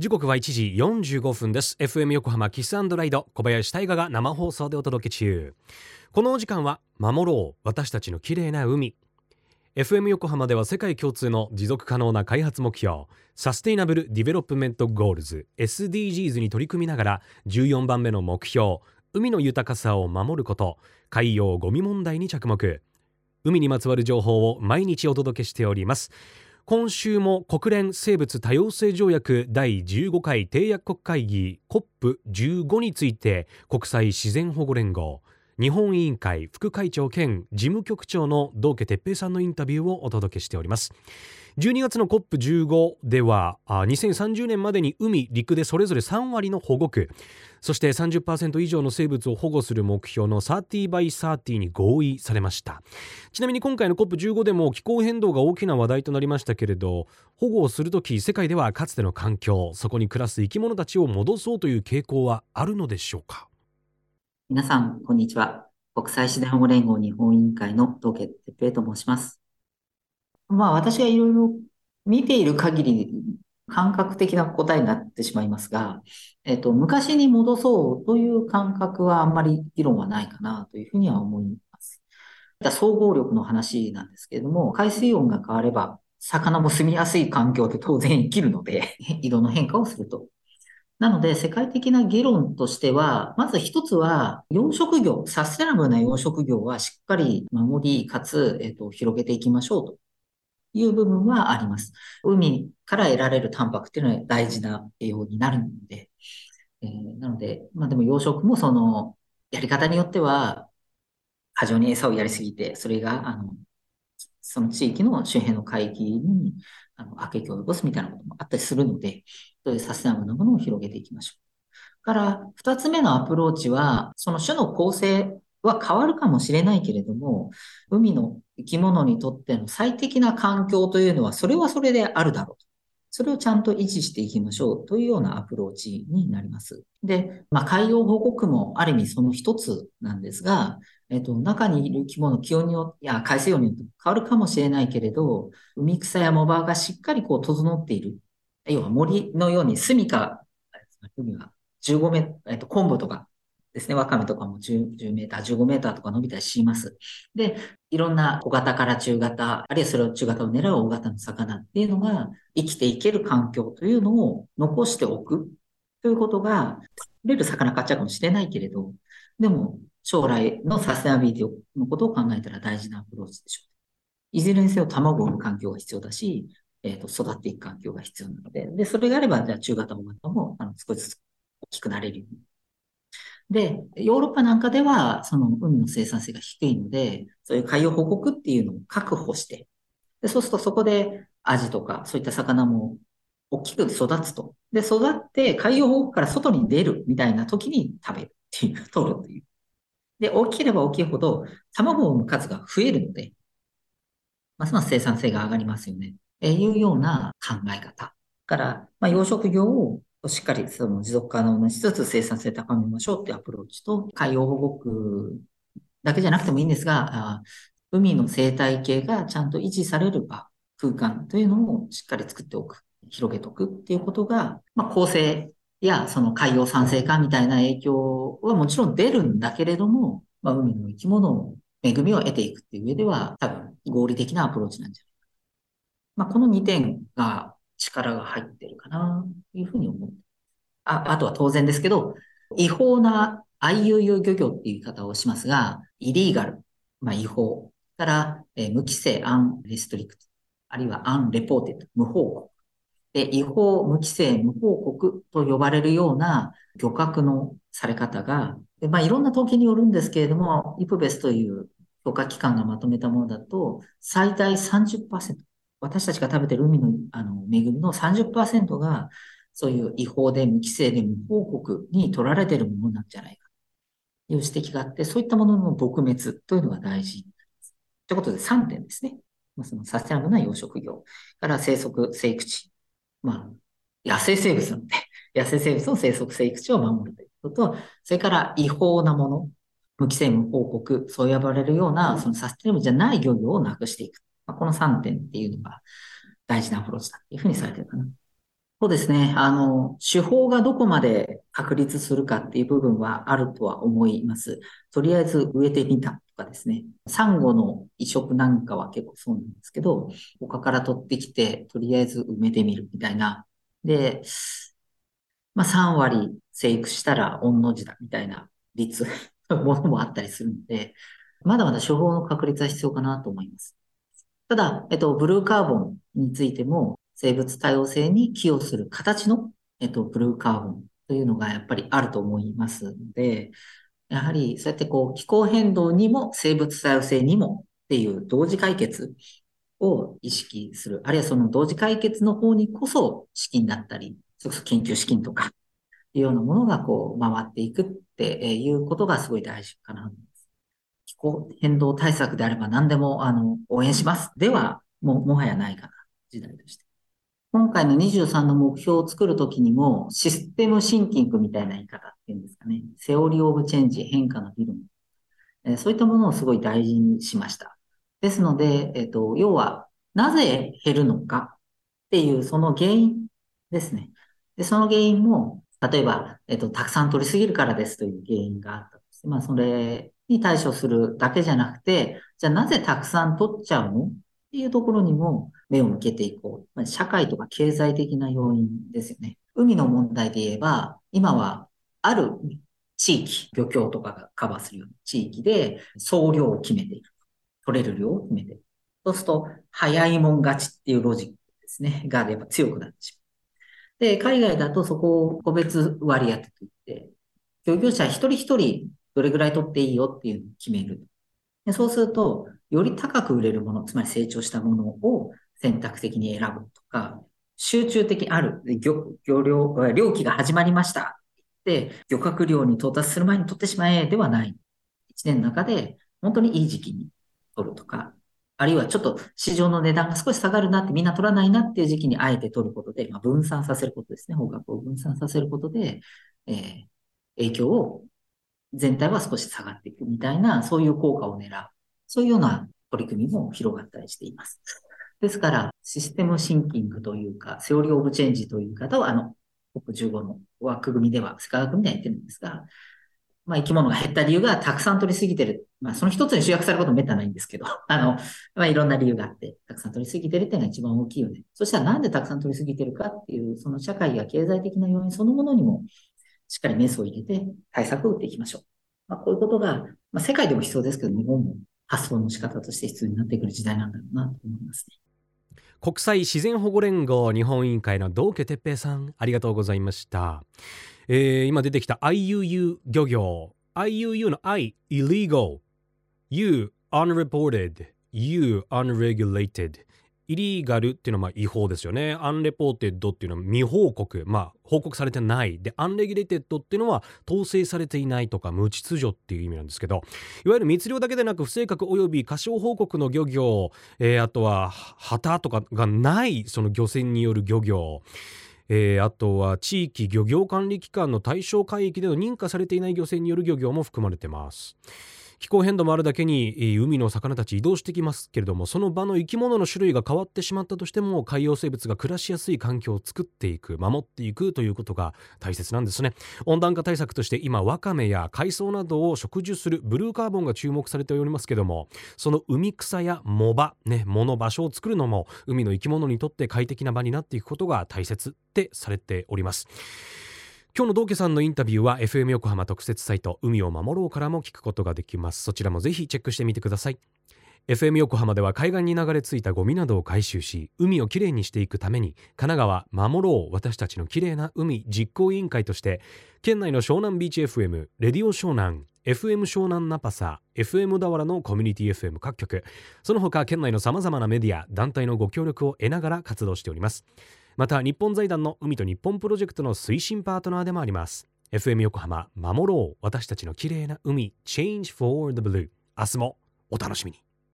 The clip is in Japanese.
時刻は1時45分です。FM 横浜キスライド小林大賀が生放送でお届け中。このお時間は守ろう私たちの綺麗な海。FM 横浜では世界共通の持続可能な開発目標サステイナブル・ディベロップメント・ゴールズ SDGs に取り組みながら14番目の目標海の豊かさを守ること海洋ゴミ問題に着目。海にまつわる情報を毎日お届けしております。今週も国連生物多様性条約第15回締約国会議 COP15 について国際自然保護連合日本委員会副会長兼事務局長の道家哲平さんのインタビューをお届けしております。12月の COP15 ではあ2030年までに海陸でそれぞれ3割の保護区。そして30%以上の生物を保護する目標の 30by30 に合意されました。ちなみに今回の COP15 でも気候変動が大きな話題となりましたけれど保護をするとき世界ではかつての環境そこに暮らす生き物たちを戻そうという傾向はあるのでしょうか？皆さんこんにちは。国際自然保護連合日本委員会の道家哲平と申します。まあ私がいろいろ見ている限り感覚的な答えになってしまいますが、えっと、昔に戻そうという感覚はあんまり議論はないかなというふうには思います。総合力の話なんですけれども、海水温が変われば、魚も住みやすい環境で当然生きるので、移動の変化をすると。なので、世界的な議論としては、まず一つは、養殖業、サステナブルな養殖業はしっかり守り、かつ、えっと、広げていきましょうという部分はあります。海から得られるタンパクっていうのは大事な栄養になるので、えー、なので、まあでも養殖もその、やり方によっては、過剰に餌をやりすぎて、それが、あの、その地域の周辺の海域に、あの、悪影響を及ぼすみたいなこともあったりするので、そういうサステナブルなものを広げていきましょう。から、二つ目のアプローチは、その種の構成は変わるかもしれないけれども、海の生き物にとっての最適な環境というのは、それはそれであるだろう。それをちゃんと維持していきましょうというようなアプローチになります。で、まあ、海洋保護区もある意味その一つなんですが、えっと、中にいる生き物、気温によって、いや、海水温によって変わるかもしれないけれど、海草や藻場がしっかりこう整っている。要は森のように住処、海は15メート、えっと、昆布とかですね。ワカメとかも 10, 10メーター、15メーターとか伸びたりします。で、いろんな小型から中型、あるいはそれを中型を狙う大型の魚っていうのが生きていける環境というのを残しておくということが、取れる魚買っちゃうかもしれないけれど、でも将来のサステナビリティのことを考えたら大事なアプローチでしょう。いずれにせよ卵を産む環境が必要だし、えっ、ー、と、育っていく環境が必要なので、で、それがあれば、じゃあ中型、大型も、あの、少しずつ大きくなれるようにで、ヨーロッパなんかでは、その海の生産性が低いので、そういう海洋保護区っていうのを確保して、でそうするとそこでアジとかそういった魚も大きく育つと。で、育って海洋保護区から外に出るみたいな時に食べるっていう、取るっていう。で、大きければ大きいほど卵を産む数が増えるので、ますます生産性が上がりますよね。えいうような考え方。から、まあ、養殖業をしっかりその持続可能にしつつ生産性高めましょうっていうアプローチと、海洋保護区だけじゃなくてもいいんですが、海の生態系がちゃんと維持される場、空間というのをしっかり作っておく、広げておくっていうことが、まあ、構成やその海洋酸性化みたいな影響はもちろん出るんだけれども、まあ、海の生き物の恵みを得ていくっていう上では、多分合理的なアプローチなんじゃないか。まあ、この2点が力が入ってるかな、というふうに思って。あ、あとは当然ですけど、違法な IUU 漁業っていう言い方をしますが、イリーガル、まあ違法から、えー、無規制、 unrestrict、あるいは unreported、無報告。で、違法、無規制、無報告と呼ばれるような漁獲のされ方が、でまあいろんな統計によるんですけれども、 IPBES という評価機関がまとめたものだと、最大30%。私たちが食べてる海のあの恵みの30%が、そういう違法で無規制で無報告に取られてるものなんじゃないかという指摘があって、そういったものの撲滅というのが大事になります。ということで3点ですね。まあ、そのサステナブルな養殖業から生息、生育地。まあ、野生生物なので、野生生物の生息、生育地を守るということと、それから違法なもの、無規制無報告、そう呼ばれるような、そのサステナブルじゃない漁業をなくしていく。まあ、この3点っていうのが大事なアプローチだというふうにされてるかな。そうですね。あの、手法がどこまで確立するかっていう部分はあるとは思います。とりあえず植えてみたとかですね。サンゴの移植なんかは結構そうなんですけど、他から取ってきて、とりあえず埋めてみるみたいな。で、まあ3割生育したら御の字だみたいな率の ものもあったりするので、まだまだ処方の確立は必要かなと思います。ただ、えっと、ブルーカーボンについても、生物多様性に寄与する形の、えっと、ブルーカーボンというのがやっぱりあると思いますので、やはりそうやってこう気候変動にも生物多様性にもっていう同時解決を意識する。あるいはその同時解決の方にこそ資金だったり、それこそ研究資金とか、いうようなものがこう回っていくっていうことがすごい大事かな。気候変動対策であれば何でもあの応援します。では、ももはやないかな、時代として。今回の23の目標を作るときにも、システムシンキングみたいな言い方っていうんですかね。セオリーオブチェンジ、変化の理論。えそういったものをすごい大事にしました。ですので、えっ、と、要は、なぜ減るのかっていうその原因ですね。で、その原因も、例えば、えっ、と、たくさん取りすぎるからですという原因があったまあ、それに対処するだけじゃなくて、じゃあなぜたくさん取っちゃうのっていうところにも目を向けていこうま。社会とか経済的な要因ですよね。海の問題で言えば、今はある地域、漁協とかがカバーするような地域で総量を決めている。取れる量を決めている。そうすると、早いもん勝ちっていうロジックですね。がやっぱ強くなってしまう。で、海外だとそこを個別割り当てといって、漁業者一人一人どれぐらい取っていいよっていうのを決める。でそうすると、より高く売れるもの、つまり成長したものを選択的に選ぶとか、集中的ある、漁漁量、漁期が始まりました。で、漁獲量に到達する前に取ってしまえではない。一年の中で本当にいい時期に取るとか、あるいはちょっと市場の値段が少し下がるなってみんな取らないなっていう時期にあえて取ることで、まあ、分散させることですね。方角を分散させることで、えー、影響を全体は少し下がっていくみたいな、そういう効果を狙う。そういうような取り組みも広がったりしています。ですから、システムシンキングというか、セオリーオブチェンジという方は、あの、COP15 の枠組みでは、世界学組みでは言ってるんですが、まあ、生き物が減った理由がたくさん取りすぎてる。まあ、その一つに集約されることもめったないんですけど、あの、まあ、いろんな理由があって、たくさん取りすぎてるっていうのが一番大きいよね。そしたらなんでたくさん取りすぎてるかっていう、その社会や経済的な要因そのものにも、しっかりメスを入れて対策を打っていきましょう。まあ、こういうことが、まあ、世界でも必要ですけど、日本も発想の仕方として必要になってくる時代なんだろうなと思いますね。国際自然保護連合日本委員会の道家哲平さんありがとうございました、えー、今出てきた IUU 漁業。IUU の I illegal. U unreported. U unregulated. illegal っていうのはまあ違法ですよね。 unreported っていうのは未報告、まあ報告されてない。で、 unregulated っていうのは統制されていないとか無秩序っていう意味なんですけど、いわゆる密漁だけでなく不正確及び過少報告の漁業、えー、あとは旗とかがないその漁船による漁業、えー、あとは地域漁業管理機関の対象海域での認可されていない漁船による漁業も含まれてます。気候変動もあるだけに海の魚たち移動してきますけれどもその場の生き物の種類が変わってしまったとしても海洋生物が暮らしやすい環境を作っていく守っていくということが大切なんですね。温暖化対策として今ワカメや海藻などを植樹するブルーカーボンが注目されておりますけどもその海草や藻場ね藻の場所を作るのも海の生き物にとって快適な場になっていくことが大切ってされております。今日の道家さんのインタビューは FM 横浜特設サイト海を守ろうからも聞くことができます。そちらもぜひチェックしてみてください。FM 横浜では海岸に流れ着いたゴミなどを回収し海をきれいにしていくために神奈川守ろう私たちのきれいな海実行委員会として県内の湘南ビーチ FM レディオ湘南 FM 湘南ナパサ FM 田原のコミュニティ FM 各局その他県内のさまざまなメディア団体のご協力を得ながら活動しております。また日本財団の海と日本プロジェクトの推進パートナーでもあります。FM 横浜守ろう。私たちの綺麗な海。Change for the Blue 明日もお楽しみに。